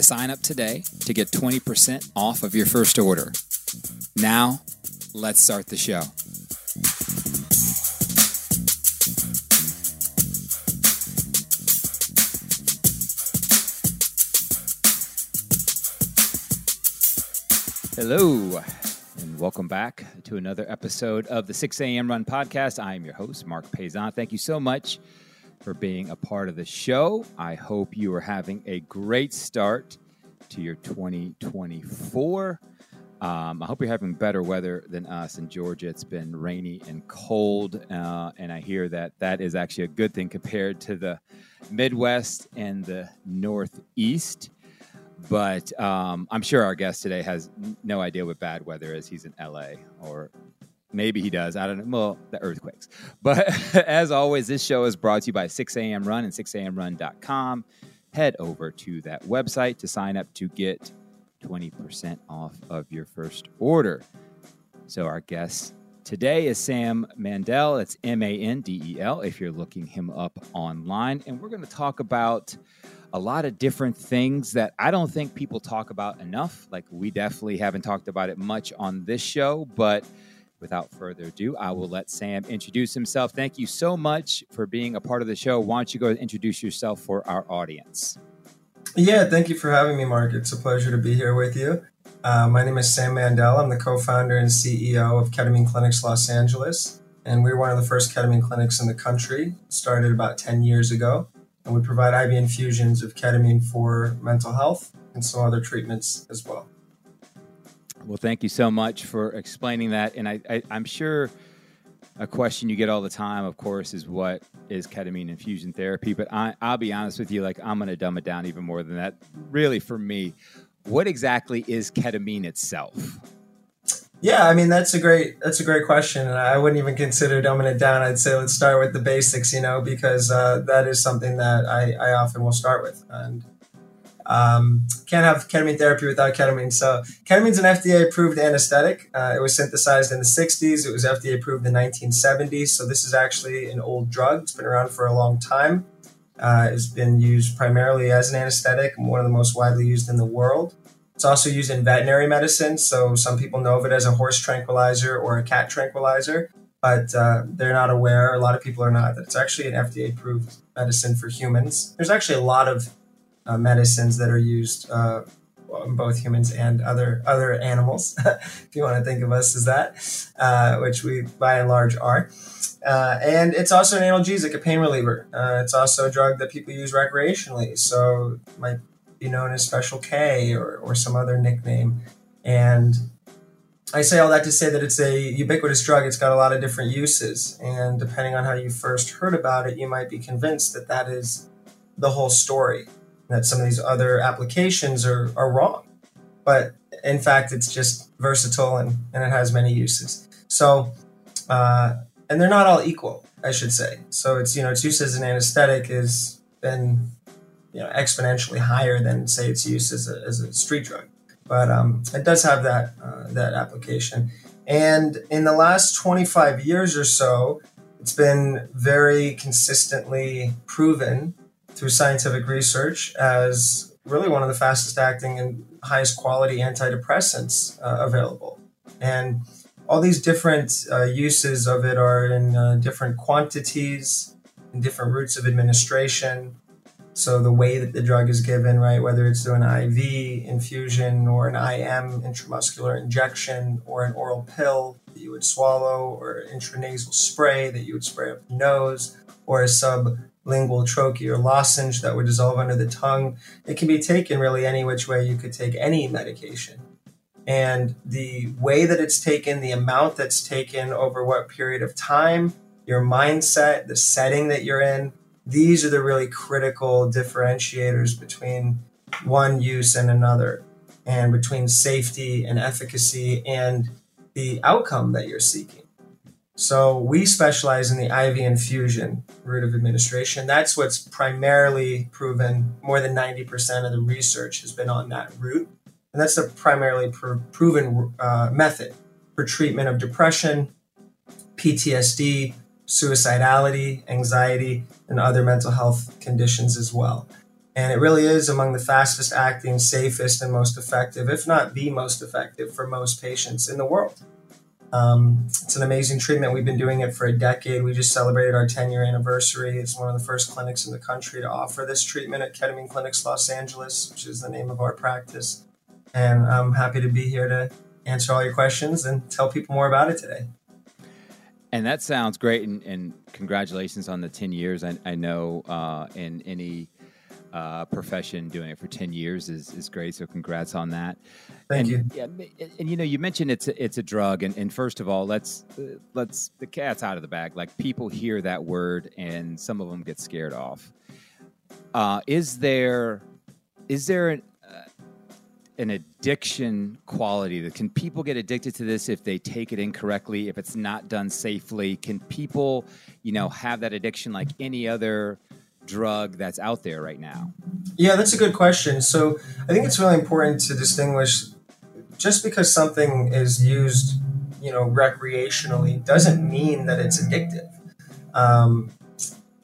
to sign up today to get 20% off of your first order. Now, let's start the show. Hello, and welcome back to another episode of the 6 a.m. Run Podcast. I am your host, Marc Paisant. Thank you so much for being a part of the show. I hope you are having a great start to your 2024. Um, I hope you're having better weather than us in Georgia. It's been rainy and cold, uh, and I hear that that is actually a good thing compared to the Midwest and the Northeast. But um, I'm sure our guest today has no idea what bad weather is. He's in LA, or maybe he does. I don't know. Well, the earthquakes. But as always, this show is brought to you by 6am Run and 6amrun.com. Head over to that website to sign up to get 20% off of your first order. So, our guest today is Sam Mandel. It's M A N D E L if you're looking him up online. And we're going to talk about a lot of different things that I don't think people talk about enough. Like, we definitely haven't talked about it much on this show, but without further ado, I will let Sam introduce himself. Thank you so much for being a part of the show. Why don't you go introduce yourself for our audience? Yeah, thank you for having me, Marc. It's a pleasure to be here with you. Uh, my name is Sam Mandel. I'm the co founder and CEO of Ketamine Clinics Los Angeles. And we're one of the first ketamine clinics in the country, started about 10 years ago and we provide IV infusions of ketamine for mental health and some other treatments as well. Well, thank you so much for explaining that. And I, I, am sure a question you get all the time, of course, is what is ketamine infusion therapy? But I, I'll be honest with you, like I'm going to dumb it down even more than that. Really, for me, what exactly is ketamine itself? Yeah, I mean that's a great that's a great question, and I wouldn't even consider dumbing it down. I'd say let's start with the basics, you know, because uh, that is something that I, I often will start with, and um, can't have ketamine therapy without ketamine. So ketamine is an FDA approved anesthetic. Uh, it was synthesized in the 60s. It was FDA approved in the 1970s. So this is actually an old drug. It's been around for a long time. Uh, it's been used primarily as an anesthetic, one of the most widely used in the world. It's also used in veterinary medicine. So some people know of it as a horse tranquilizer or a cat tranquilizer, but uh, they're not aware, a lot of people are not, that it's actually an FDA approved medicine for humans. There's actually a lot of uh, medicines that are used uh, in both humans and other other animals, if you want to think of us as that, uh, which we by and large are. Uh, and it's also an analgesic, a pain reliever. Uh, it's also a drug that people use recreationally. So it might be known as Special K or, or some other nickname. And I say all that to say that it's a ubiquitous drug. It's got a lot of different uses. And depending on how you first heard about it, you might be convinced that that is the whole story, that some of these other applications are, are wrong. But in fact, it's just versatile and, and it has many uses. So, uh, and they're not all equal, I should say. So it's, you know, its use as an anesthetic has been you know exponentially higher than say its use as a, as a street drug but um, it does have that uh, that application and in the last 25 years or so it's been very consistently proven through scientific research as really one of the fastest acting and highest quality antidepressants uh, available. And all these different uh, uses of it are in uh, different quantities in different routes of administration. So the way that the drug is given, right, whether it's through an IV infusion or an IM intramuscular injection or an oral pill that you would swallow or intranasal spray that you would spray up the nose or a sublingual troche or lozenge that would dissolve under the tongue, it can be taken really any which way you could take any medication. And the way that it's taken, the amount that's taken over what period of time, your mindset, the setting that you're in, these are the really critical differentiators between one use and another, and between safety and efficacy and the outcome that you're seeking. So we specialize in the IV infusion route of administration. That's what's primarily proven. More than 90% of the research has been on that route. And that's the primarily pr- proven uh, method for treatment of depression, PTSD, suicidality, anxiety, and other mental health conditions as well. And it really is among the fastest acting, safest, and most effective, if not the most effective, for most patients in the world. Um, it's an amazing treatment. We've been doing it for a decade. We just celebrated our 10 year anniversary. It's one of the first clinics in the country to offer this treatment at Ketamine Clinics Los Angeles, which is the name of our practice. And I'm happy to be here to answer all your questions and tell people more about it today. And that sounds great. And, and congratulations on the 10 years. I, I know uh, in any uh, profession doing it for 10 years is, is great. So congrats on that. Thank and, you. Yeah, and you know, you mentioned it's a, it's a drug, and, and first of all, let's uh, let's the cat's out of the bag. Like people hear that word, and some of them get scared off. Uh, is there is there an, uh, an addiction quality that can people get addicted to this if they take it incorrectly, if it's not done safely? Can people, you know, have that addiction like any other drug that's out there right now? Yeah, that's a good question. So I think it's really important to distinguish just because something is used, you know, recreationally doesn't mean that it's addictive. Um,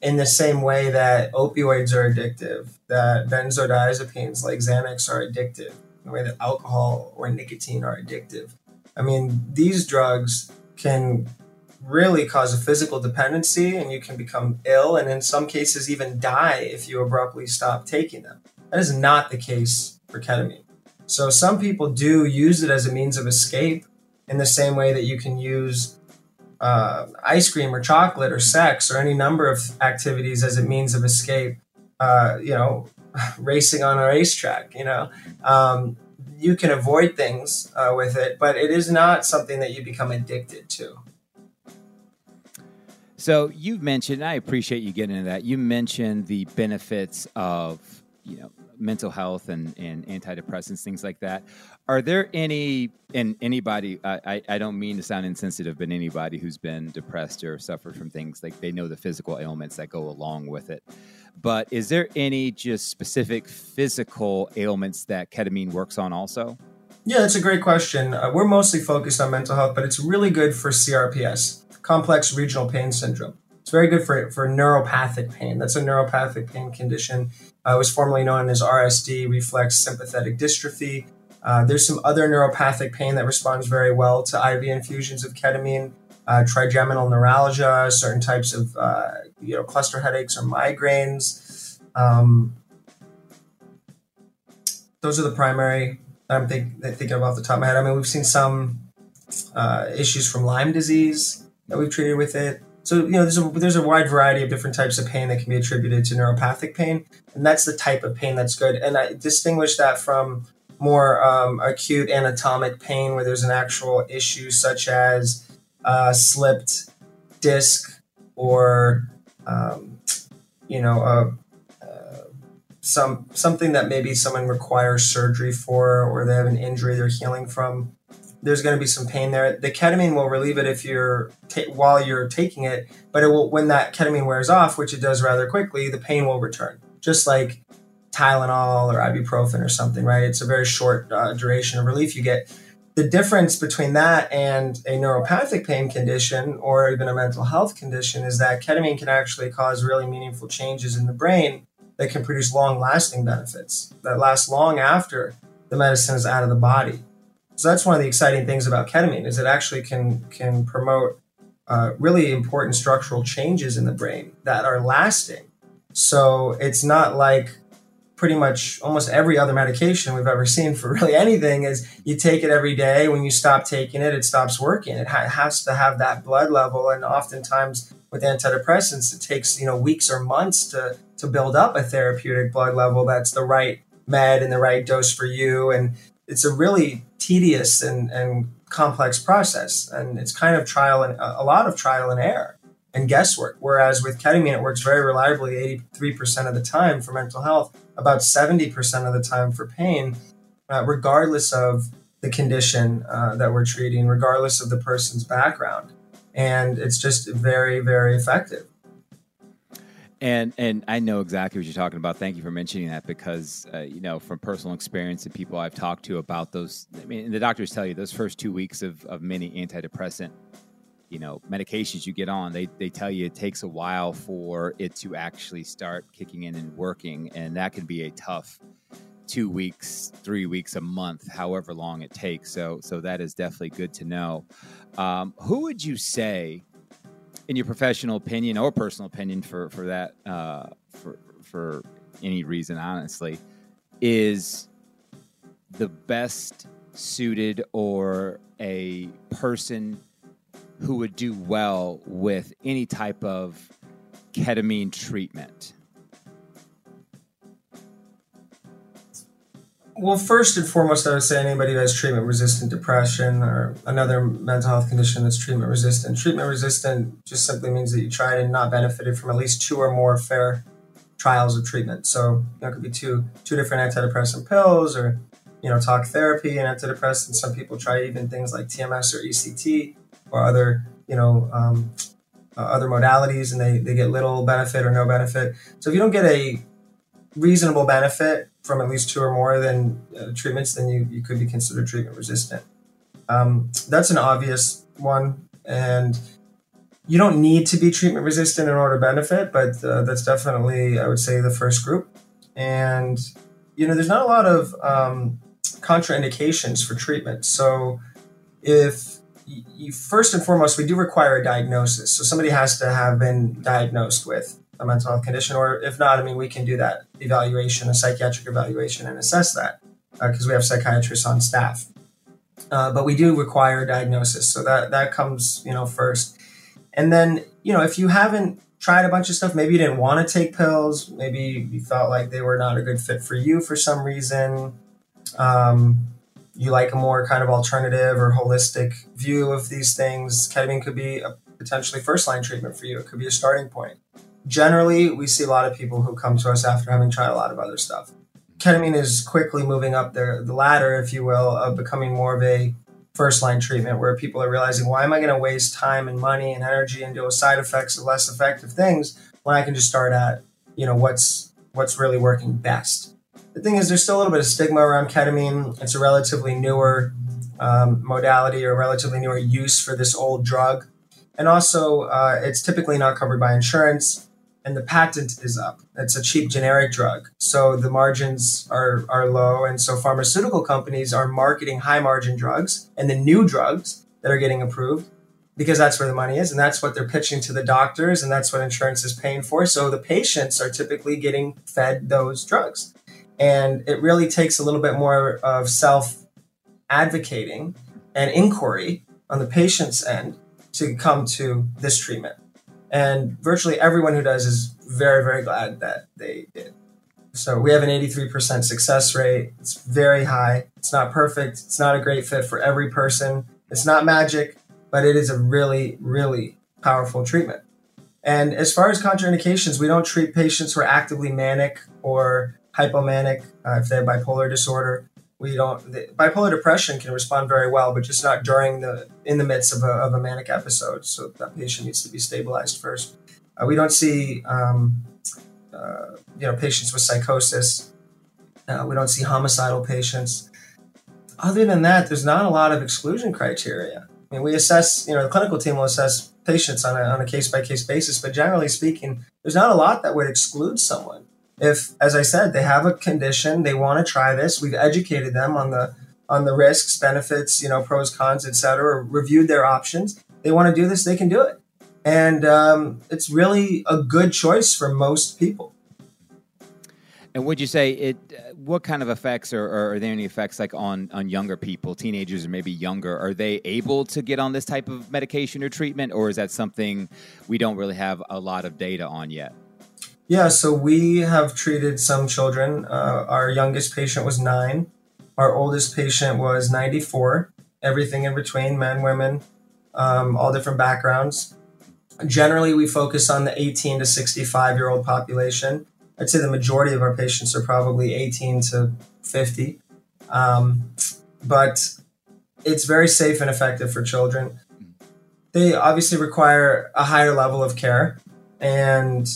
in the same way that opioids are addictive, that benzodiazepines like Xanax are addictive, the way that alcohol or nicotine are addictive. I mean, these drugs can really cause a physical dependency and you can become ill and in some cases even die if you abruptly stop taking them. That is not the case for ketamine. So some people do use it as a means of escape in the same way that you can use uh, ice cream or chocolate or sex or any number of activities as a means of escape. Uh, you know, racing on a racetrack. You know, um, you can avoid things uh, with it, but it is not something that you become addicted to. So you've mentioned, I appreciate you getting into that. You mentioned the benefits of you know mental health and, and antidepressants, things like that. Are there any, and anybody, I, I don't mean to sound insensitive, but anybody who's been depressed or suffered from things like they know the physical ailments that go along with it. But is there any just specific physical ailments that ketamine works on also? Yeah, that's a great question. Uh, we're mostly focused on mental health, but it's really good for CRPS, complex regional pain syndrome. It's very good for, for neuropathic pain. That's a neuropathic pain condition. Uh, it was formerly known as RSD, reflex sympathetic dystrophy. Uh, there's some other neuropathic pain that responds very well to IV infusions of ketamine, uh, trigeminal neuralgia, certain types of uh, you know cluster headaches or migraines. Um, those are the primary. I'm think, thinking about off the top of my head. I mean, we've seen some uh, issues from Lyme disease that we've treated with it. So you know, there's a there's a wide variety of different types of pain that can be attributed to neuropathic pain, and that's the type of pain that's good. And I distinguish that from more um, acute anatomic pain, where there's an actual issue such as uh, slipped disc or um, you know uh, uh, some something that maybe someone requires surgery for, or they have an injury they're healing from there's going to be some pain there. The ketamine will relieve it if you're while you're taking it, but it will when that ketamine wears off, which it does rather quickly, the pain will return. Just like Tylenol or ibuprofen or something, right? It's a very short uh, duration of relief you get. The difference between that and a neuropathic pain condition or even a mental health condition is that ketamine can actually cause really meaningful changes in the brain that can produce long lasting benefits that last long after the medicine is out of the body. So that's one of the exciting things about ketamine is it actually can can promote uh, really important structural changes in the brain that are lasting. So it's not like pretty much almost every other medication we've ever seen for really anything is you take it every day. When you stop taking it, it stops working. It ha- has to have that blood level, and oftentimes with antidepressants, it takes you know weeks or months to to build up a therapeutic blood level that's the right med and the right dose for you. And it's a really tedious and, and complex process and it's kind of trial and a lot of trial and error and guesswork. Whereas with ketamine, it works very reliably 83% of the time for mental health, about 70% of the time for pain, uh, regardless of the condition uh, that we're treating, regardless of the person's background. And it's just very, very effective. And and I know exactly what you're talking about. Thank you for mentioning that because uh, you know from personal experience and people I've talked to about those. I mean, the doctors tell you those first two weeks of, of many antidepressant, you know, medications you get on. They they tell you it takes a while for it to actually start kicking in and working, and that can be a tough two weeks, three weeks, a month, however long it takes. So so that is definitely good to know. Um, who would you say? In your professional opinion or personal opinion for for that uh, for for any reason, honestly, is the best suited or a person who would do well with any type of ketamine treatment? Well, first and foremost, I would say anybody who has treatment resistant depression or another mental health condition that's treatment resistant. Treatment resistant just simply means that you tried and not benefited from at least two or more fair trials of treatment. So that could be two two different antidepressant pills or you know talk therapy and antidepressants. Some people try even things like TMS or ECT or other you know um, uh, other modalities, and they they get little benefit or no benefit. So if you don't get a reasonable benefit from at least two or more than uh, treatments, then you, you could be considered treatment resistant. Um, that's an obvious one. And you don't need to be treatment resistant in order to benefit, but uh, that's definitely, I would say, the first group. And, you know, there's not a lot of um, contraindications for treatment. So if you, first and foremost, we do require a diagnosis. So somebody has to have been diagnosed with a mental health condition, or if not, I mean, we can do that evaluation, a psychiatric evaluation, and assess that because uh, we have psychiatrists on staff. Uh, but we do require a diagnosis, so that that comes, you know, first. And then, you know, if you haven't tried a bunch of stuff, maybe you didn't want to take pills, maybe you felt like they were not a good fit for you for some reason. Um, you like a more kind of alternative or holistic view of these things. Ketamine could be a potentially first line treatment for you. It could be a starting point generally we see a lot of people who come to us after having tried a lot of other stuff. Ketamine is quickly moving up the, the ladder if you will of becoming more of a first line treatment where people are realizing why am i going to waste time and money and energy and deal with side effects of less effective things when i can just start at you know what's what's really working best? The thing is there's still a little bit of stigma around ketamine. It's a relatively newer um, modality or relatively newer use for this old drug. And also uh, it's typically not covered by insurance and the patent is up. It's a cheap generic drug. So the margins are, are low. And so pharmaceutical companies are marketing high margin drugs and the new drugs that are getting approved because that's where the money is and that's what they're pitching to the doctors and that's what insurance is paying for. So the patients are typically getting fed those drugs. And it really takes a little bit more of self advocating and inquiry on the patient's end to come to this treatment. And virtually everyone who does is very, very glad that they did. So we have an 83% success rate. It's very high. It's not perfect. It's not a great fit for every person. It's not magic, but it is a really, really powerful treatment. And as far as contraindications, we don't treat patients who are actively manic or hypomanic uh, if they have bipolar disorder we don't the, bipolar depression can respond very well but just not during the in the midst of a, of a manic episode. So that patient needs to be stabilized first. Uh, we don't see um, uh, you know patients with psychosis. Uh, we don't see homicidal patients. Other than that there's not a lot of exclusion criteria. I mean we assess you know the clinical team will assess patients on a, on a case-by-case basis but generally speaking there's not a lot that would exclude someone if as i said they have a condition they want to try this we've educated them on the on the risks benefits you know pros cons etc reviewed their options they want to do this they can do it and um, it's really a good choice for most people and would you say it? What kind of effects, or, or, are there any effects like on on younger people, teenagers, or maybe younger? Are they able to get on this type of medication or treatment, or is that something we don't really have a lot of data on yet? Yeah, so we have treated some children. Uh, our youngest patient was nine. Our oldest patient was 94. Everything in between, men, women, um, all different backgrounds. Generally, we focus on the 18 to 65 year old population. I'd say the majority of our patients are probably 18 to 50. Um, but it's very safe and effective for children. They obviously require a higher level of care. And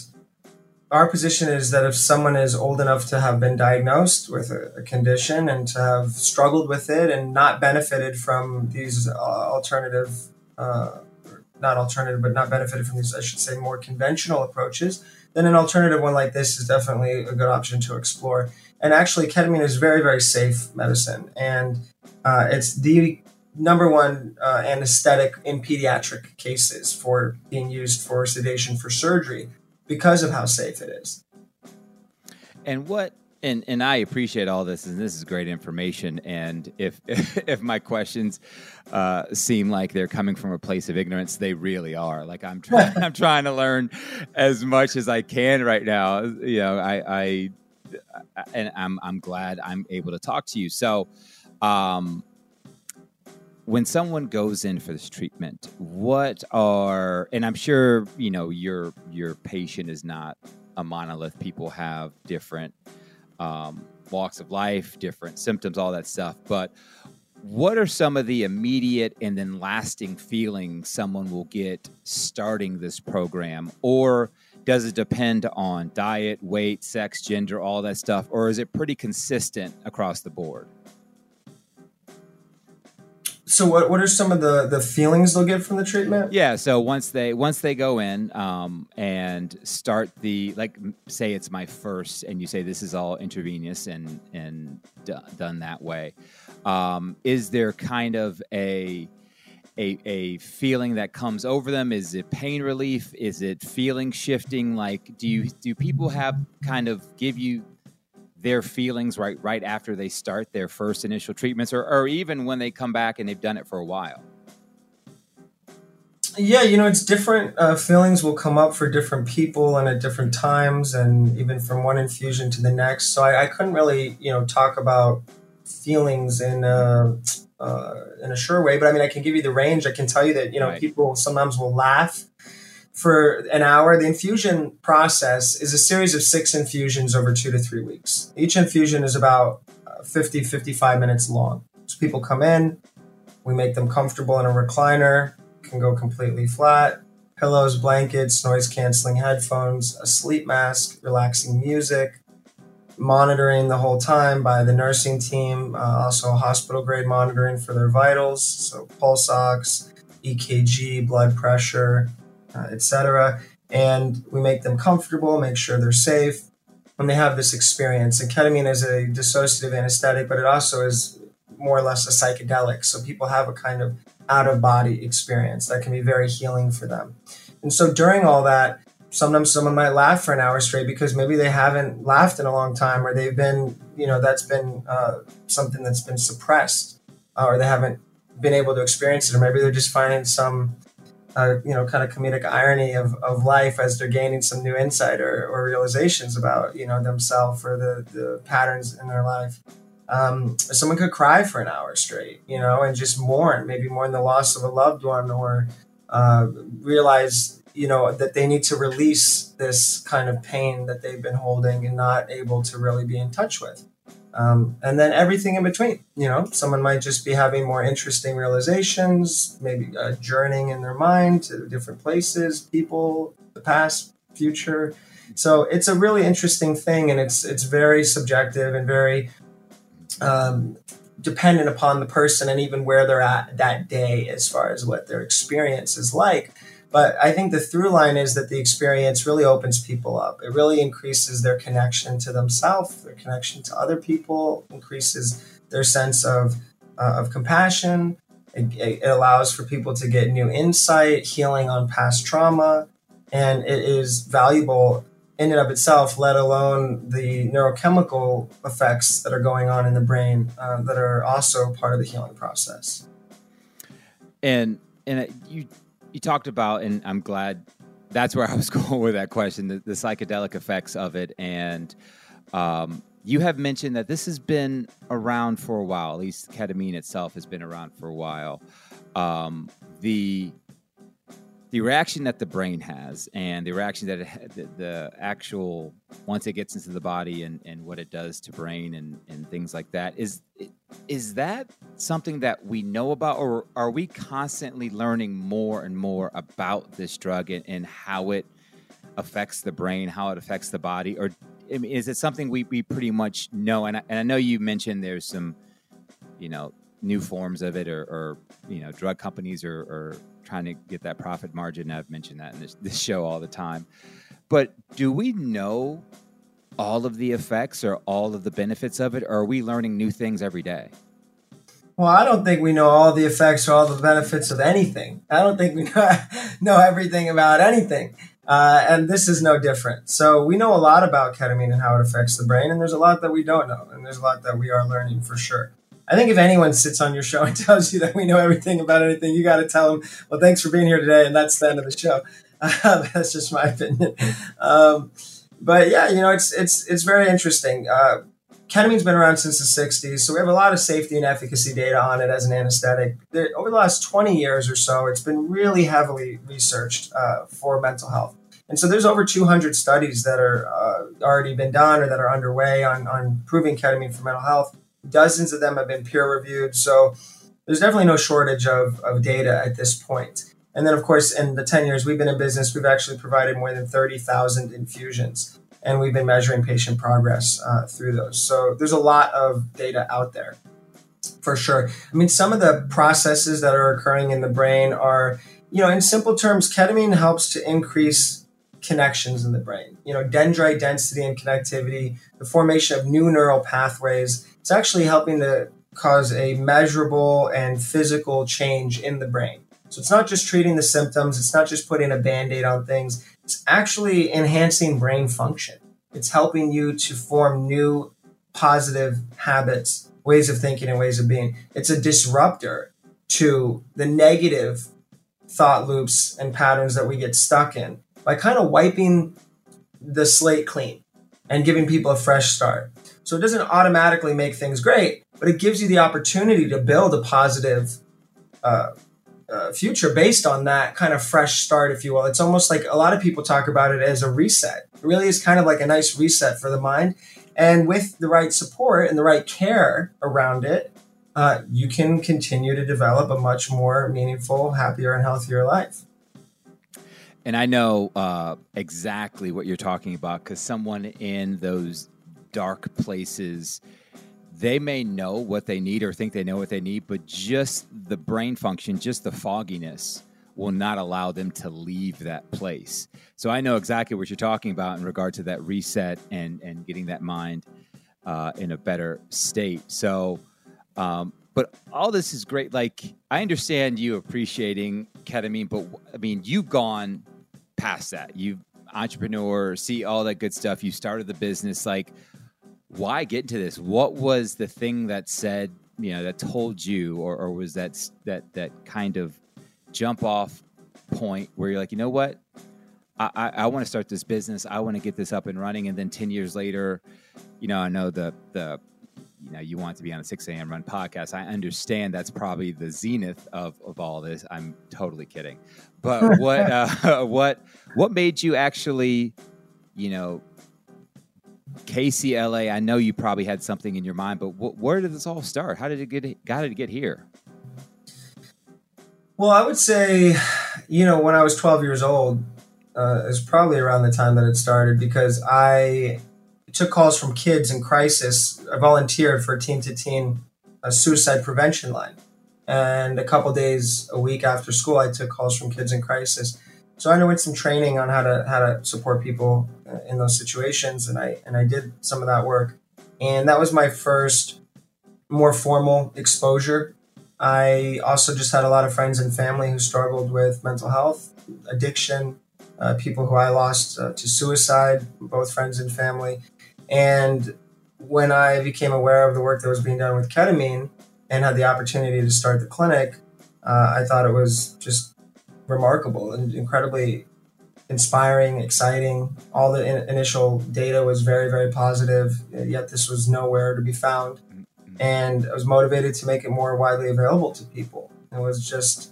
our position is that if someone is old enough to have been diagnosed with a, a condition and to have struggled with it and not benefited from these uh, alternative, uh, not alternative, but not benefited from these, I should say, more conventional approaches, then an alternative one like this is definitely a good option to explore. And actually, ketamine is very, very safe medicine. And uh, it's the number one uh, anesthetic in pediatric cases for being used for sedation for surgery because of how safe it is. And what and and I appreciate all this, and this is great information. And if if my questions uh, seem like they're coming from a place of ignorance, they really are. Like I'm trying, I'm trying to learn as much as I can right now. You know, I, I and I'm I'm glad I'm able to talk to you. So, um, when someone goes in for this treatment, what are and I'm sure you know your your patient is not a monolith. People have different um, walks of life, different symptoms, all that stuff. But what are some of the immediate and then lasting feelings someone will get starting this program, or does it depend on diet, weight, sex, gender, all that stuff, or is it pretty consistent across the board? So what what are some of the the feelings they'll get from the treatment? Yeah, so once they once they go in um, and start the like say it's my first and you say this is all intravenous and and d- done that way. Um, is there kind of a a, a feeling that comes over them? Is it pain relief? Is it feeling shifting? Like, do you do people have kind of give you their feelings right right after they start their first initial treatments or, or even when they come back and they've done it for a while? Yeah you know it's different uh, feelings will come up for different people and at different times and even from one infusion to the next. So i, I couldn't really you know talk about feelings in a, uh, in a sure way but i mean i can give you the range. I can tell you that you know right. people sometimes will laugh for an hour. The infusion process is a series of six infusions over two to three weeks. Each infusion is about uh, 50, 55 minutes long. So people come in, we make them comfortable in a recliner, can go completely flat, pillows, blankets, noise canceling headphones, a sleep mask, relaxing music, monitoring the whole time by the nursing team, uh, also hospital grade monitoring for their vitals, so pulse ox, EKG, blood pressure, uh, etc. And we make them comfortable, make sure they're safe when they have this experience. And ketamine is a dissociative anesthetic, but it also is more or less a psychedelic. So people have a kind of out of body experience that can be very healing for them. And so during all that, sometimes someone might laugh for an hour straight because maybe they haven't laughed in a long time or they've been, you know, that's been uh, something that's been suppressed uh, or they haven't been able to experience it. Or maybe they're just finding some uh, you know, kind of comedic irony of, of life as they're gaining some new insight or, or realizations about, you know, themselves or the, the patterns in their life. Um, someone could cry for an hour straight, you know, and just mourn, maybe mourn the loss of a loved one or uh, realize, you know, that they need to release this kind of pain that they've been holding and not able to really be in touch with. Um, and then everything in between. You know, someone might just be having more interesting realizations, maybe uh, journeying in their mind to different places, people, the past, future. So it's a really interesting thing, and it's it's very subjective and very um, dependent upon the person and even where they're at that day as far as what their experience is like. But I think the through line is that the experience really opens people up. It really increases their connection to themselves, their connection to other people, increases their sense of, uh, of compassion. It, it, allows for people to get new insight, healing on past trauma, and it is valuable in and of itself, let alone the neurochemical effects that are going on in the brain uh, that are also part of the healing process. And and you you talked about, and I'm glad that's where I was going with that question the, the psychedelic effects of it. And um, you have mentioned that this has been around for a while, at least ketamine itself has been around for a while. Um, the the reaction that the brain has and the reaction that it, the, the, actual once it gets into the body and, and what it does to brain and, and things like that is is that something that we know about or are we constantly learning more and more about this drug and, and how it affects the brain how it affects the body or is it something we, we pretty much know and I, and I know you mentioned there's some you know new forms of it or, or you know drug companies are, are trying to get that profit margin. I've mentioned that in this, this show all the time. But do we know all of the effects or all of the benefits of it, or are we learning new things every day? Well, I don't think we know all the effects or all the benefits of anything. I don't think we know, everything about anything. Uh, and this is no different. So we know a lot about ketamine and how it affects the brain, and there's a lot that we don't know, and there's a lot that we are learning for sure. I think if anyone sits on your show and tells you that we know everything about anything, you got to tell them, well, thanks for being here today. And that's the end of the show. Uh, that's just my opinion. Um, but yeah, you know, it's, it's, it's very interesting. Uh, ketamine's been around since the 60s. So we have a lot of safety and efficacy data on it as an anesthetic. There, over the last 20 years or so, it's been really heavily researched uh, for mental health. And so there's over 200 studies that are uh, already been done or that are underway on, on proving ketamine for mental health. Dozens of them have been peer reviewed. So there's definitely no shortage of, of data at this point. And then, of course, in the 10 years we've been in business, we've actually provided more than 30,000 infusions. And we've been measuring patient progress uh, through those. So there's a lot of data out there for sure. I mean, some of the processes that are occurring in the brain are, you know, in simple terms, ketamine helps to increase connections in the brain. You know, dendrite density and connectivity, the formation of new neural pathways, it's actually helping to cause a measurable and physical change in the brain. So it's not just treating the symptoms, it's not just putting a band aid on things, it's actually enhancing brain function. It's helping you to form new positive habits, ways of thinking, and ways of being. It's a disruptor to the negative thought loops and patterns that we get stuck in by kind of wiping the slate clean and giving people a fresh start. So it doesn't automatically make things great, but it gives you the opportunity to build a positive uh, uh, future based on that kind of fresh start, if you will. It's almost like a lot of people talk about it as a reset. It really is kind of like a nice reset for the mind. And with the right support and the right care around it, uh, you can continue to develop a much more meaningful, happier, and healthier life. And I know uh, exactly what you're talking about because someone in those dark places, they may know what they need or think they know what they need, but just the brain function, just the fogginess will not allow them to leave that place. So I know exactly what you're talking about in regard to that reset and and getting that mind uh, in a better state. So, um, but all this is great. Like I understand you appreciating ketamine, but I mean you've gone past that. You entrepreneur, see all that good stuff. You started the business. Like why get into this? What was the thing that said, you know, that told you, or, or was that that that kind of jump off point where you're like, you know what, I, I, I want to start this business. I want to get this up and running, and then ten years later, you know, I know the the you know you want to be on a 6 a.m run podcast. I understand that's probably the zenith of, of all this. I'm totally kidding. But what uh, what what made you actually you know KCLA, I know you probably had something in your mind, but wh- where did this all start? How did it get got it get here? Well, I would say, you know, when I was 12 years old, uh, is probably around the time that it started because I took calls from kids in crisis. I volunteered for a Teen to Teen suicide prevention line, and a couple days a week after school, I took calls from kids in crisis. So I underwent some training on how to how to support people in those situations, and I and I did some of that work, and that was my first more formal exposure. I also just had a lot of friends and family who struggled with mental health, addiction, uh, people who I lost uh, to suicide, both friends and family, and when I became aware of the work that was being done with ketamine and had the opportunity to start the clinic, uh, I thought it was just remarkable and incredibly inspiring, exciting. All the in- initial data was very, very positive, yet this was nowhere to be found. And I was motivated to make it more widely available to people. It was just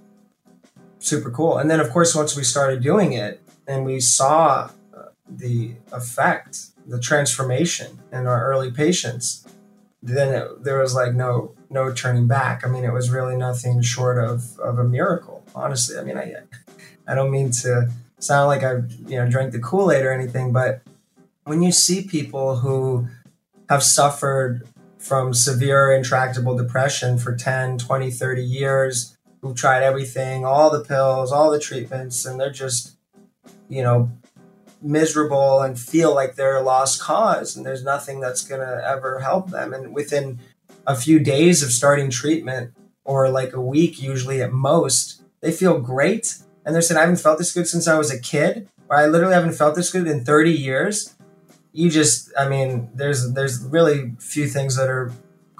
super cool. And then, of course, once we started doing it and we saw uh, the effect, the transformation in our early patients, then it, there was like no no turning back. I mean, it was really nothing short of, of a miracle. Honestly, I mean, I I don't mean to sound like I you know drank the Kool Aid or anything, but when you see people who have suffered from severe intractable depression for 10, 20, 30 years, who've tried everything, all the pills, all the treatments, and they're just, you know, miserable and feel like they're a lost cause and there's nothing that's going to ever help them. And within a few days of starting treatment, or like a week usually at most, they feel great. And they're saying, I haven't felt this good since I was a kid, or I literally haven't felt this good in 30 years. You just, I mean, there's there's really few things that are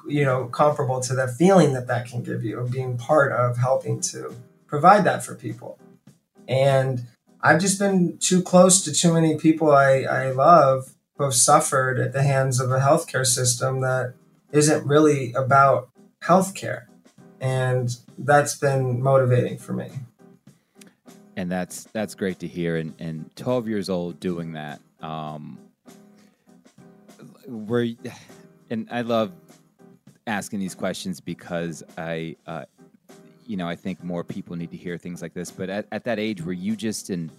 you know comparable to that feeling that that can give you of being part of helping to provide that for people and i've just been too close to too many people i, I love who have suffered at the hands of a healthcare system that isn't really about healthcare and that's been motivating for me and that's that's great to hear and and 12 years old doing that um where and i love asking these questions because I, uh, you know, I think more people need to hear things like this. But at, at that age, were you just an,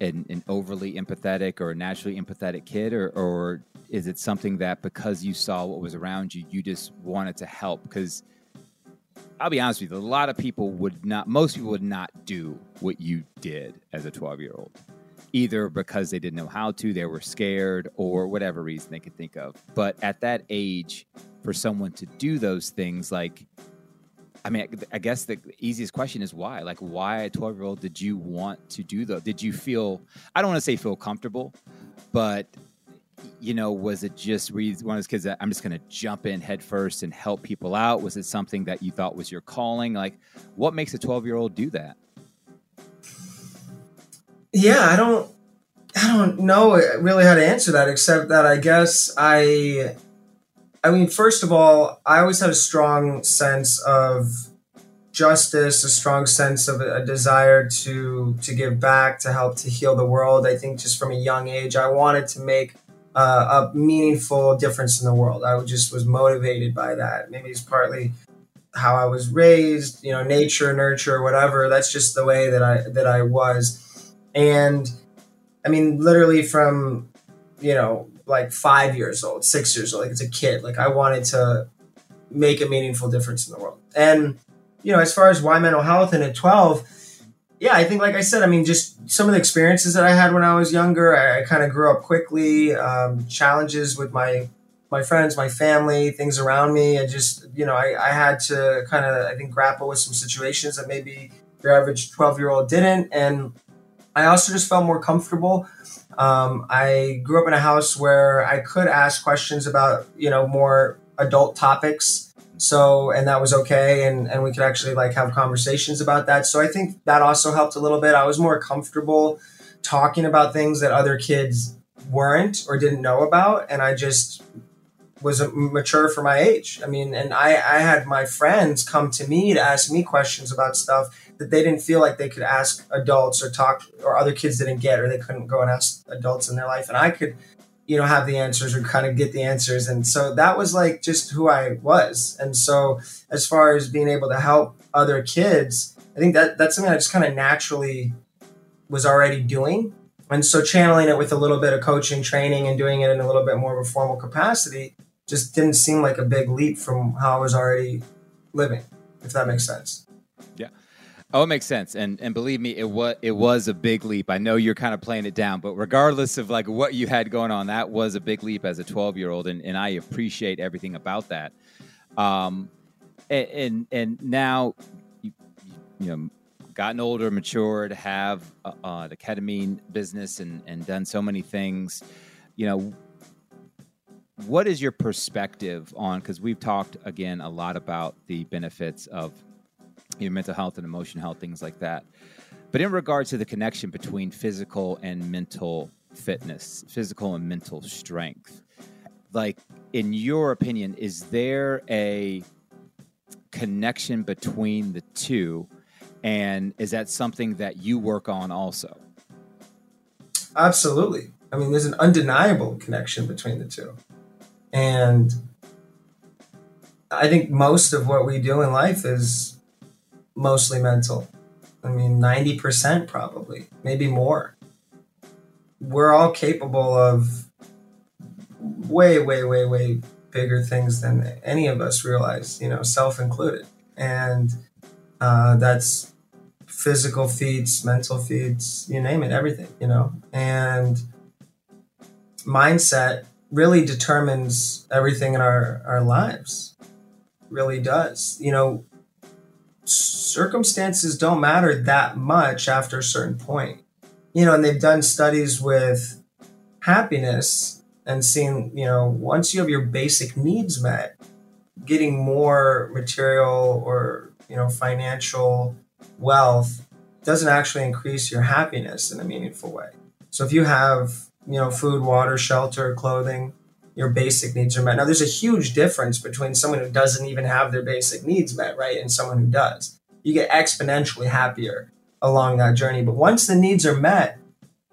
an, an overly empathetic or naturally empathetic kid, or, or is it something that because you saw what was around you, you just wanted to help? Because I'll be honest with you, a lot of people would not, most people would not do what you did as a 12 year old, either because they didn't know how to, they were scared, or whatever reason they could think of. But at that age, for someone to do those things like I mean, I guess the easiest question is why? Like, why a 12 year old did you want to do that? Did you feel, I don't want to say feel comfortable, but, you know, was it just were you one of those kids that I'm just going to jump in head first and help people out? Was it something that you thought was your calling? Like, what makes a 12 year old do that? Yeah, I don't, I don't know really how to answer that, except that I guess I, I mean, first of all, I always had a strong sense of justice, a strong sense of a, desire to to give back, to help to heal the world. I think just from a young age, I wanted to make uh, a meaningful difference in the world. I just was motivated by that. Maybe it's partly how I was raised, you know, nature, nurture, whatever. That's just the way that I that I was, and I mean, literally from you know like five years old, six years old, like it's a kid. Like I wanted to make a meaningful difference in the world. And, you know, as far as why mental health and at 12, yeah, I think, like I said, I mean, just some of the experiences that I had when I was younger, I, I kind of grew up quickly, um, challenges with my, my friends, my family, things around me. And just, you know, I, I had to kind of, I think, grapple with some situations that maybe your average 12 year old didn't. And I also just felt more comfortable um, I grew up in a house where I could ask questions about, you know, more adult topics. So, and that was okay. And, and we could actually like have conversations about that. So I think that also helped a little bit. I was more comfortable talking about things that other kids weren't or didn't know about. And I just was mature for my age. I mean, and I, I had my friends come to me to ask me questions about stuff that they didn't feel like they could ask adults or talk or other kids didn't get or they couldn't go and ask adults in their life and i could you know have the answers or kind of get the answers. And so that was like just who i was. And so as far as being able to help other kids i think that that's something i just kind of naturally was already doing. And so channeling it with a little bit of coaching training and doing it in a little bit more of a formal capacity just didn't seem like a big leap from how i was already living if that makes sense Oh, it makes sense, and and believe me, it was it was a big leap. I know you're kind of playing it down, but regardless of like what you had going on, that was a big leap as a 12 year old, and and I appreciate everything about that. Um, and and, and now, you, you know, gotten older, matured, have uh, uh, the ketamine business, and and done so many things. You know, what is your perspective on? Because we've talked again a lot about the benefits of your mental health and emotional health, things like that. But in regards to the connection between physical and mental fitness, physical and mental strength, like in your opinion, is there a connection between the two? And is that something that you work on also? Absolutely. I mean, there's an undeniable connection between the two. And I think most of what we do in life is mostly mental. I mean, 90% probably, maybe more. We're all capable of way, way, way, way bigger things than any of us realize, you know, self included. And uh, that's physical feats, mental feats, you name it, everything, you know. And mindset really determines everything in our, our lives. Really does. You know, circumstances don't matter that much after a certain point. You know, and they've done studies with happiness and seen, you know, once you have your basic needs met, getting more material or, you know, financial wealth doesn't actually increase your happiness in a meaningful way. So if you have, you know, food, water, shelter, clothing, your basic needs are met. Now there's a huge difference between someone who doesn't even have their basic needs met, right, and someone who does. You get exponentially happier along that journey. But once the needs are met,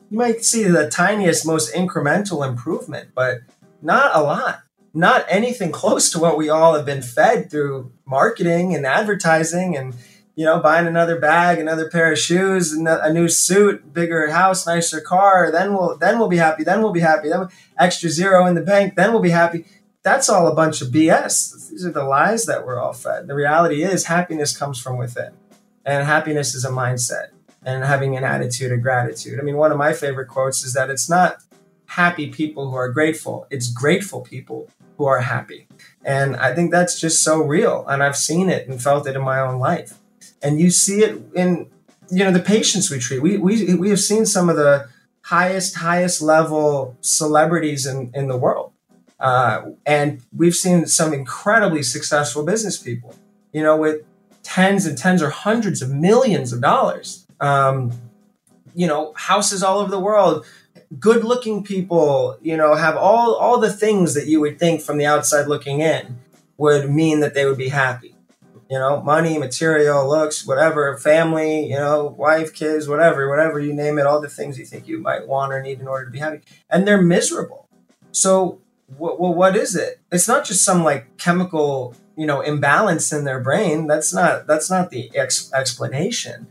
you might see the tiniest, most incremental improvement, but not a lot. Not anything close to what we all have been fed through marketing and advertising and you know, buying another bag, another pair of shoes, a new suit, bigger house, nicer car. Then we'll then we'll be happy. Then we'll be happy. Then extra zero in the bank. Then we'll be happy. That's all a bunch of BS. These are the lies that we're all fed. The reality is, happiness comes from within, and happiness is a mindset and having an attitude of gratitude. I mean, one of my favorite quotes is that it's not happy people who are grateful; it's grateful people who are happy. And I think that's just so real. And I've seen it and felt it in my own life and you see it in you know the patients we treat. We we we have seen some of the highest highest level celebrities in in the world, uh, and we've seen some incredibly successful business people. You know, with tens and tens or hundreds of millions of dollars. Um, you know, houses all over the world. Good looking people, you know, have all all the things that you would think from the outside looking in would mean that they would be happy you know, money, material, looks, whatever, family, you know, wife, kids, whatever, whatever you name it, all the things you think you might want or need in order to be happy. And they're miserable. So, well, what is it? It's not just some like chemical, you know, imbalance in their brain. That's not that's not the ex- explanation.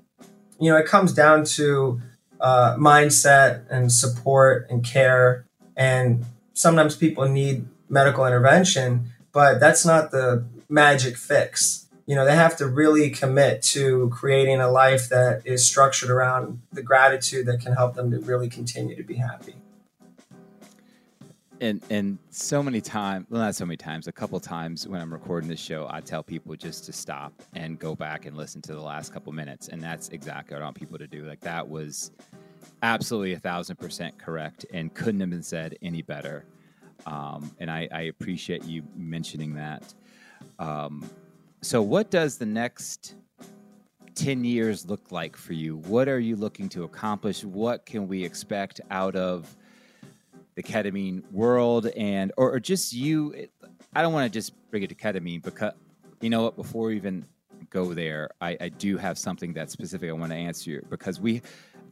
You know, it comes down to uh, mindset and support and care. And sometimes people need medical intervention, but that's not the magic fix you know they have to really commit to creating a life that is structured around the gratitude that can help them to really continue to be happy. And and so many times well not so many times a couple times when i'm recording this show i tell people just to stop and go back and listen to the last couple minutes and that's exactly what i want people to do. Like that was absolutely a thousand percent correct and couldn't have been said any better. Um, and I, I appreciate you mentioning that. Um, so, what does the next 10 years look like for you? What are you looking to accomplish? What can we expect out of the ketamine world and or, or just you I don't want to just bring it to ketamine because you know what before we even go there I, I do have something that's specific I want to answer because we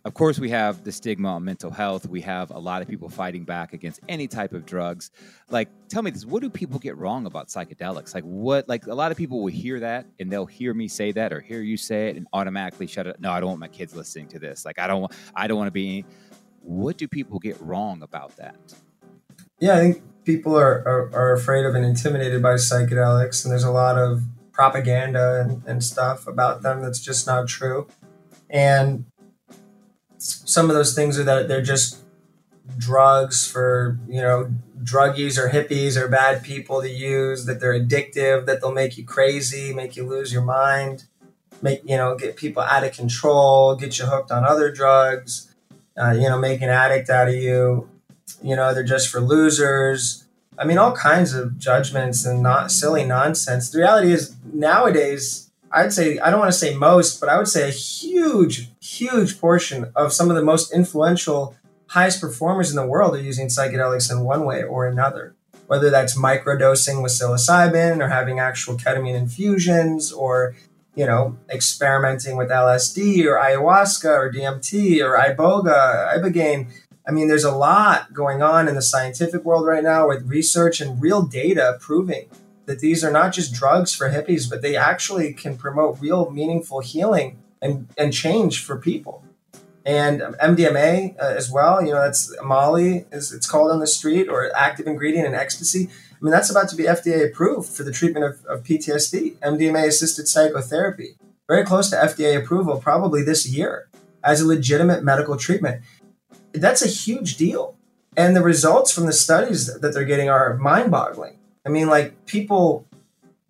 of course, we have the stigma on mental health. We have a lot of people fighting back against any type of drugs. Like, tell me this: what do people get wrong about psychedelics? Like, what? Like, a lot of people will hear that and they'll hear me say that or hear you say it and automatically shut it. No, I don't want my kids listening to this. Like, I don't want. I don't want to be. What do people get wrong about that? Yeah, I think people are, are, are afraid of and intimidated by psychedelics, and there's a lot of propaganda and, and stuff about them that's just not true. And some of those things are that they're just drugs for you know druggies or hippies or bad people to use that they're addictive that they'll make you crazy make you lose your mind make you know get people out of control get you hooked on other drugs uh, you know make an addict out of you. You know they're just for losers. I mean all kinds of judgments and not silly nonsense. The reality is nowadays I'd say I don't want to say most, but I would say a huge, huge portion of some of the most influential, highest performers in the world are using psychedelics in one way or another. Whether that's microdosing with psilocybin or having actual ketamine infusions or you know, experimenting with LSD or ayahuasca or DMT or iboga, ibogaine. I mean, there's a lot going on in the scientific world right now with research and real data proving that these are not just drugs for hippies, but they actually can promote real meaningful healing and, and change for people. And MDMA uh, as well, you know, that's Molly, is it's called on the street, or active ingredient in ecstasy. I mean, that's about to be FDA approved for the treatment of, of PTSD, MDMA assisted psychotherapy. Very close to FDA approval, probably this year, as a legitimate medical treatment. That's a huge deal. And the results from the studies that they're getting are mind boggling. I mean, like people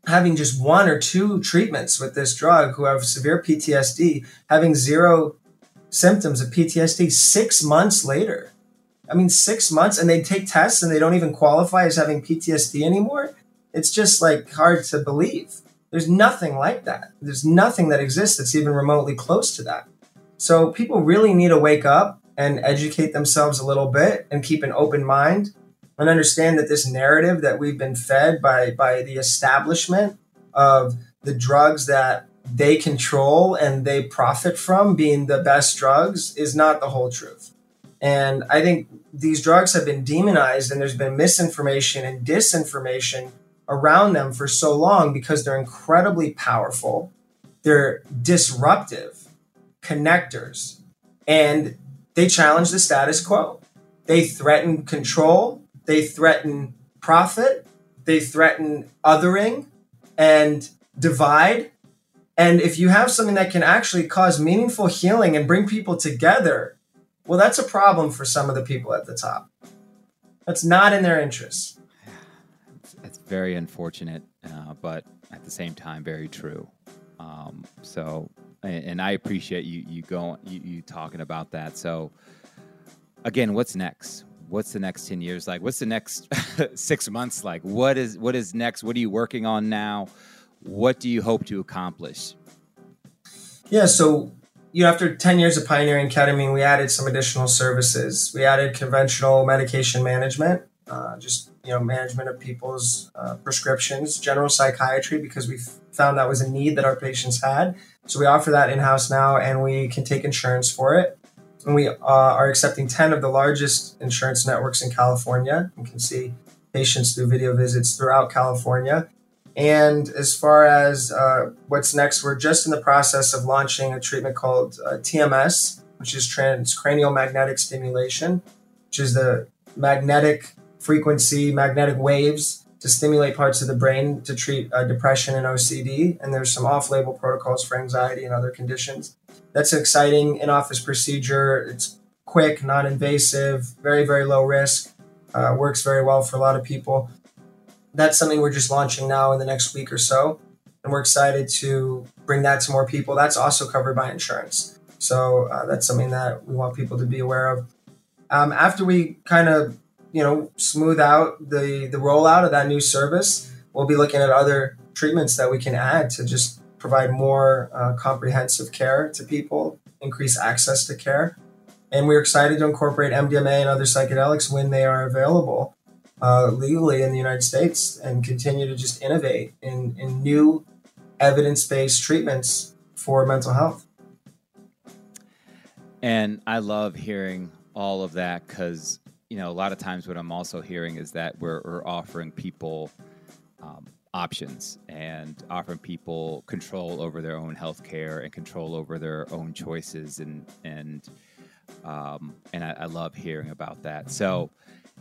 having just one or two treatments with this drug who have severe PTSD, having zero symptoms of PTSD six months later. I mean, six months, and they take tests and they don't even qualify as having PTSD anymore. It's just like hard to believe. There's nothing like that. There's nothing that exists that's even remotely close to that. So people really need to wake up and educate themselves a little bit and keep an open mind and understand that this narrative that we've been fed by by the establishment of the drugs that they control and they profit from being the best drugs is not the whole truth. And I think these drugs have been demonized and there's been misinformation and disinformation around them for so long because they're incredibly powerful. They're disruptive connectors and they challenge the status quo. They threaten control, they threaten profit, they threaten othering and divide. And if you have something that can actually cause meaningful healing and bring people together, well, that's a problem for some of the people at the top. That's not in their interests. It's, very unfortunate, uh, but at the same time, very true. Um, so, and, and, I appreciate you you going you, you talking about that. So, again, what's next? What's the next ten years like? What's the next six months like? What is what is next? What are you working on now? What do you hope to accomplish? Yeah, so you know, after 10 years of pioneering ketamine, we added some additional services. We added conventional medication management, uh, just, you know, management of people's uh, prescriptions, general psychiatry, because we found that was a need that our patients had. So we offer that in house now and we can take insurance for it. And we uh, are accepting 10 of the largest insurance networks in California. You can see patients through video visits throughout California. And as far as uh, what's next, we're just in the process of launching a treatment called uh, TMS, which is transcranial magnetic stimulation, which is the magnetic frequency, magnetic waves to stimulate parts of the brain to treat uh, depression and OCD. And there's some off label protocols for anxiety and other conditions. That's an exciting in office procedure. It's quick, non invasive, very, very low risk, uh, works very well for a lot of people that's something we're just launching now in the next week or so. And we're excited to bring that to more people. That's also covered by insurance. So uh, that's something that we want people to be aware of. Um, after we kind of, you know, smooth out the, the rollout of that new service, we'll be looking at other treatments that we can add to just provide more uh, comprehensive care to people, increase access to care. And we're excited to incorporate MDMA and other psychedelics when they are available uh, legally in the United States and continue to just innovate in, in new evidence based treatments for mental health. And I love hearing all of that because, you know, a lot of times what I'm also hearing is that we're, we're offering people um, options and offering people control over their own health care and control over their own choices. And, and, um, and I, I love hearing about that. So,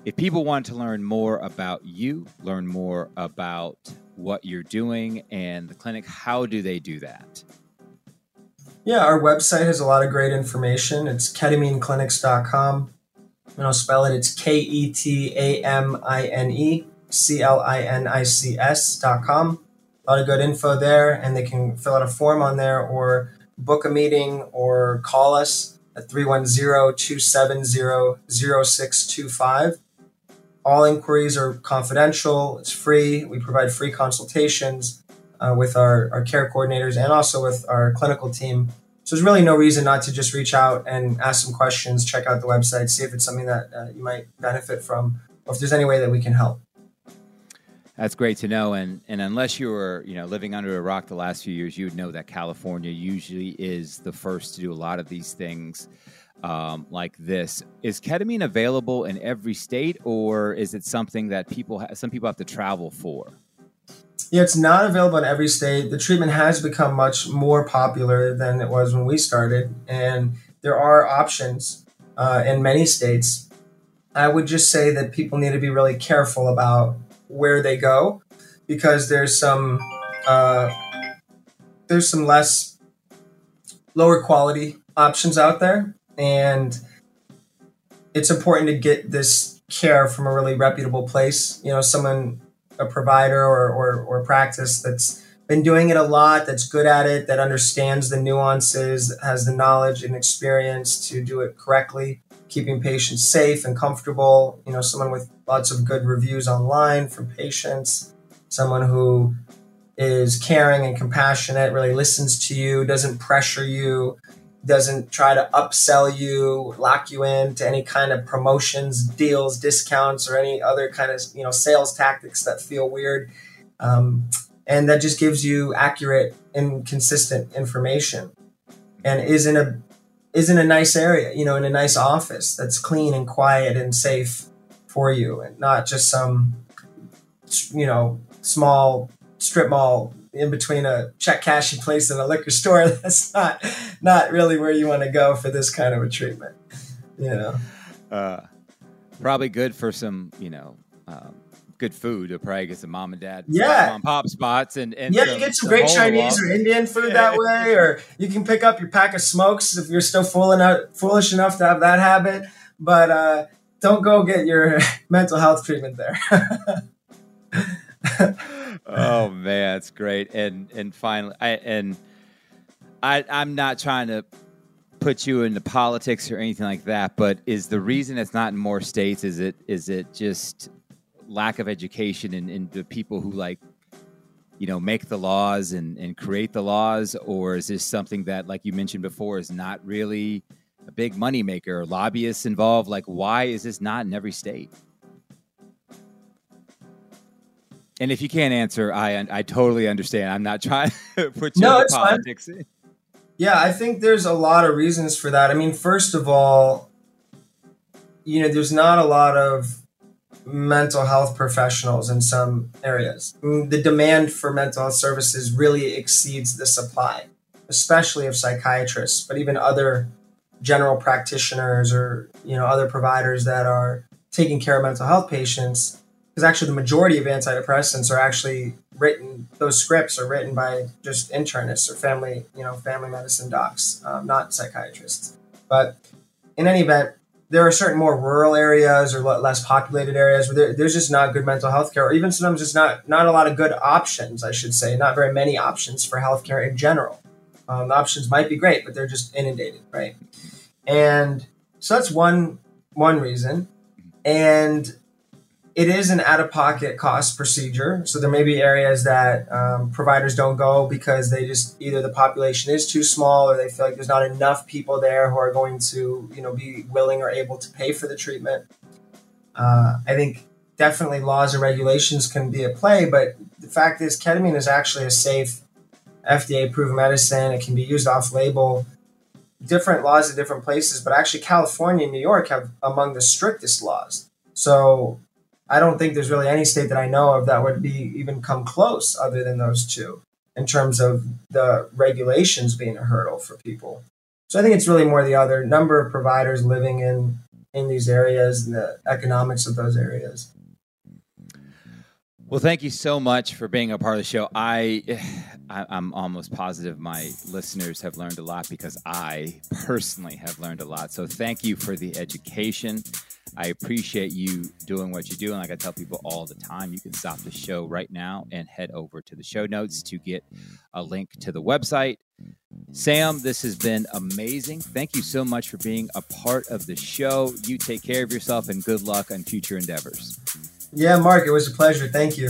if people want to learn more about you, learn more about what you're doing and the clinic, how do they do that? Yeah, our website has a lot of great information. It's ketamineclinics.com. And I'll spell it. It's K E T A M I N E C L I N I C S.com. A lot of good info there, and they can fill out a form on there or book a meeting or call us at 310 270 0625. All inquiries are confidential, it's free. We provide free consultations uh, with our, our care coordinators and also with our clinical team. So there's really no reason not to just reach out and ask some questions, check out the website, see if it's something that uh, you might benefit from, or if there's any way that we can help. That's great to know. And and unless you were, you know, living under a rock the last few years, you would know that California usually is the first to do a lot of these things um, like this. Is ketamine available in every state, or is it something that people ha- some people have to travel for? Yeah, it's not available in every state. The treatment has become much more popular than it was when we started, and there are options uh, in many states. I would just say that people need to be really careful about where they go because there's some uh, there's some less lower quality options out there. And it's important to get this care from a really reputable place you know someone a provider or, or, or practice that's been doing it a lot that's good at it that understands the nuances has the knowledge and experience to do it correctly keeping patients safe and comfortable. You know, someone with lots of good reviews online from patients, someone who is caring and compassionate, really listens to you, doesn't pressure you, doesn't try to upsell you, lock you into any kind of promotions, deals, discounts, or any other kind of you know sales tactics that feel weird. Um, and that just gives you accurate and consistent information and is in a is in a nice area, you know, in a nice office that's clean and quiet and safe for you, and not just some, you know, small strip mall in between a check cashing place and a liquor store. That's not not really where you want to go for this kind of a treatment. You know, uh, probably good for some, you know. Um, good food to probably get some mom and dad yeah. mom pop spots and, and yeah some, you get some great chinese or indian food that way or you can pick up your pack of smokes if you're still foolish enough to have that habit but uh, don't go get your mental health treatment there. Oh man it's great. And and finally i and i i'm not trying to put you into politics or anything like that but is the reason it's not in more states is it is it just lack of education and, in the people who like you know make the laws and, and create the laws? Or is this something that like you mentioned before is not really a big money maker lobbyists involved? Like why is this not in every state? And if you can't answer i i totally understand. I'm not trying to put you no, in politics fine. yeah i think there's a lot of reasons for that. I mean first of all you know there's not a lot of mental health professionals in some areas. Mm, the demand for mental health services really exceeds the supply, especially of psychiatrists, but even other general practitioners or you know other providers that are taking care of mental health patients because actually the majority of antidepressants are actually written those scripts are written by just internists or family you know family medicine docs um, not psychiatrists but in any event there are certain more rural areas or less populated areas where there, there's just not good mental health care, or even sometimes just not not a lot of good options. I should say, not very many options for healthcare in general. Um, the options might be great, but they're just inundated, right? And so that's one one reason. And it is an out of pocket cost procedure. So there may be areas that um, providers don't go because they just either the population is too small or they feel like there's not enough people there who are going to you know be willing or able to pay for the treatment. Uh, I think definitely laws and regulations can be at play, but the fact is ketamine is actually a safe FDA approved medicine. It can be used off label. Different laws in different places, but actually California and New York have among the strictest laws. So I don't think there's really any state that I know of that would be even come close other than those two in terms of the regulations being a hurdle for people. So I think it's really more the other number of providers living in in these areas and the economics of those areas. Well, thank you so much for being a part of the show. I, I am almost positive my listeners have learned a lot because I personally have learned a lot. So thank you for the education. I appreciate you doing what you do. And like I tell people all the time, you can stop the show right now and head over to the show notes to get a link to the website. Sam, this has been amazing. Thank you so much for being a part of the show. You take care of yourself and good luck on future endeavors. Yeah, Marc, it was a pleasure. Thank you.